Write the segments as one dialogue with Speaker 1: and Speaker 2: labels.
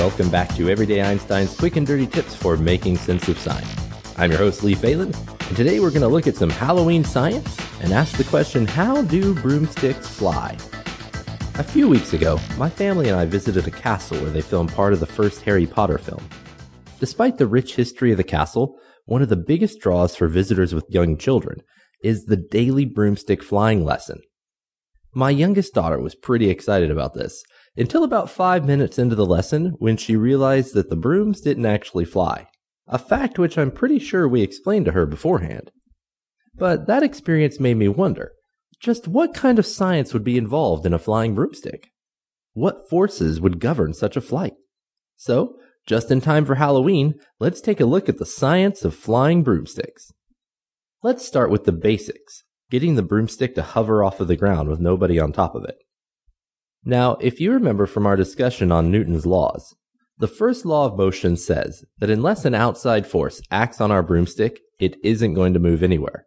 Speaker 1: Welcome back to Everyday Einstein's quick and dirty tips for making sense of science. I'm your host, Lee Falin, and today we're going to look at some Halloween science and ask the question how do broomsticks fly? A few weeks ago, my family and I visited a castle where they filmed part of the first Harry Potter film. Despite the rich history of the castle, one of the biggest draws for visitors with young children is the daily broomstick flying lesson. My youngest daughter was pretty excited about this until about five minutes into the lesson when she realized that the brooms didn't actually fly, a fact which I'm pretty sure we explained to her beforehand. But that experience made me wonder just what kind of science would be involved in a flying broomstick? What forces would govern such a flight? So, just in time for Halloween, let's take a look at the science of flying broomsticks. Let's start with the basics, getting the broomstick to hover off of the ground with nobody on top of it. Now, if you remember from our discussion on Newton's laws, the first law of motion says that unless an outside force acts on our broomstick, it isn't going to move anywhere.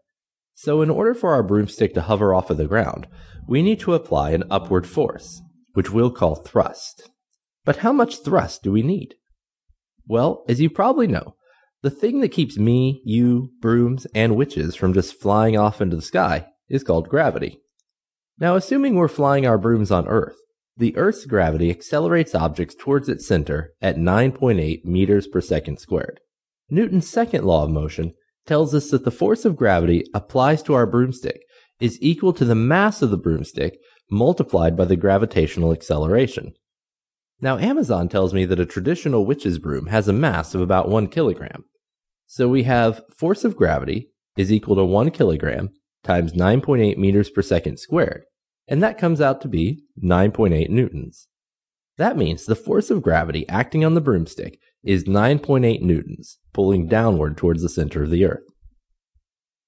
Speaker 1: So in order for our broomstick to hover off of the ground, we need to apply an upward force, which we'll call thrust. But how much thrust do we need? Well, as you probably know, the thing that keeps me, you, brooms, and witches from just flying off into the sky is called gravity. Now, assuming we're flying our brooms on Earth, the Earth's gravity accelerates objects towards its center at 9.8 meters per second squared. Newton's second law of motion tells us that the force of gravity applies to our broomstick is equal to the mass of the broomstick multiplied by the gravitational acceleration. Now, Amazon tells me that a traditional witch's broom has a mass of about 1 kilogram. So we have force of gravity is equal to 1 kilogram times 9.8 meters per second squared and that comes out to be 9.8 newtons. That means the force of gravity acting on the broomstick is 9.8 newtons, pulling downward towards the center of the earth.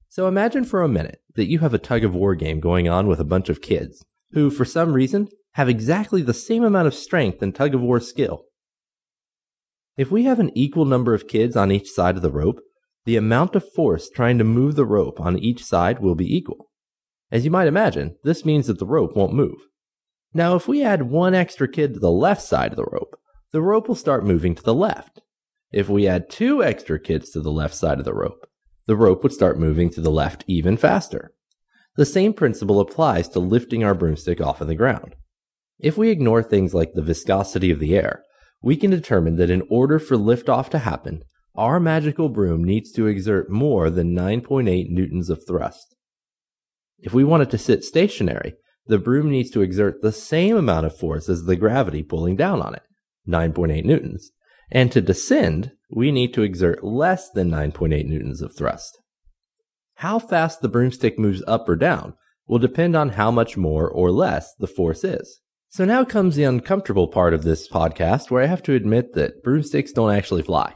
Speaker 1: So imagine for a minute that you have a tug of war game going on with a bunch of kids who, for some reason, have exactly the same amount of strength and tug of war skill. If we have an equal number of kids on each side of the rope, the amount of force trying to move the rope on each side will be equal. As you might imagine, this means that the rope won't move. Now, if we add one extra kid to the left side of the rope, the rope will start moving to the left. If we add two extra kids to the left side of the rope, the rope would start moving to the left even faster. The same principle applies to lifting our broomstick off of the ground. If we ignore things like the viscosity of the air, we can determine that in order for liftoff to happen, our magical broom needs to exert more than 9.8 newtons of thrust. If we want it to sit stationary, the broom needs to exert the same amount of force as the gravity pulling down on it, 9.8 newtons. And to descend, we need to exert less than 9.8 newtons of thrust. How fast the broomstick moves up or down will depend on how much more or less the force is. So now comes the uncomfortable part of this podcast where I have to admit that broomsticks don't actually fly.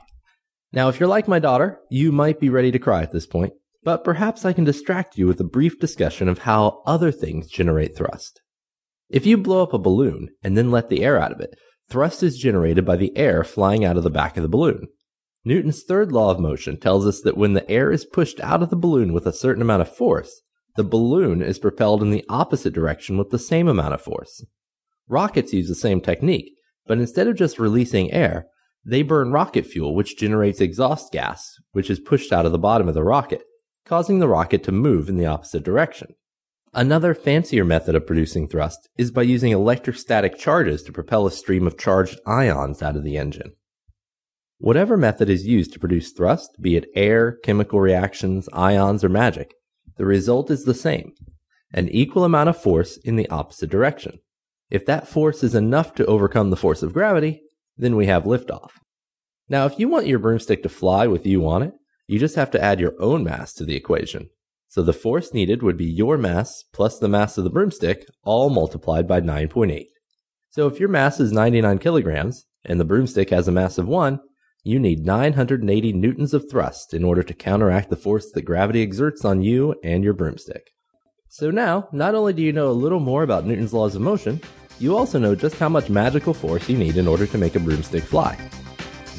Speaker 1: Now, if you're like my daughter, you might be ready to cry at this point but perhaps I can distract you with a brief discussion of how other things generate thrust. If you blow up a balloon and then let the air out of it, thrust is generated by the air flying out of the back of the balloon. Newton's third law of motion tells us that when the air is pushed out of the balloon with a certain amount of force, the balloon is propelled in the opposite direction with the same amount of force. Rockets use the same technique, but instead of just releasing air, they burn rocket fuel, which generates exhaust gas, which is pushed out of the bottom of the rocket causing the rocket to move in the opposite direction. Another fancier method of producing thrust is by using electrostatic charges to propel a stream of charged ions out of the engine. Whatever method is used to produce thrust, be it air, chemical reactions, ions, or magic, the result is the same an equal amount of force in the opposite direction. If that force is enough to overcome the force of gravity, then we have liftoff. Now, if you want your broomstick to fly with you on it, You just have to add your own mass to the equation. So the force needed would be your mass plus the mass of the broomstick, all multiplied by 9.8. So if your mass is 99 kilograms and the broomstick has a mass of 1, you need 980 newtons of thrust in order to counteract the force that gravity exerts on you and your broomstick. So now, not only do you know a little more about Newton's laws of motion, you also know just how much magical force you need in order to make a broomstick fly.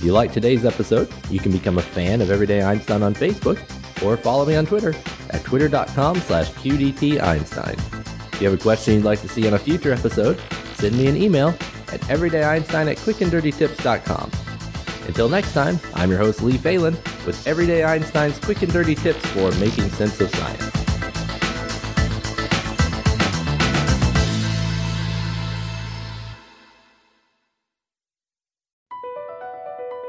Speaker 1: If you like today's episode, you can become a fan of Everyday Einstein on Facebook or follow me on Twitter at twitter.com slash qdteinstein. If you have a question you'd like to see on a future episode, send me an email at everydayeinstein at quickanddirtytips.com. Until next time, I'm your host Lee Falin with Everyday Einstein's quick and dirty tips for making sense of science.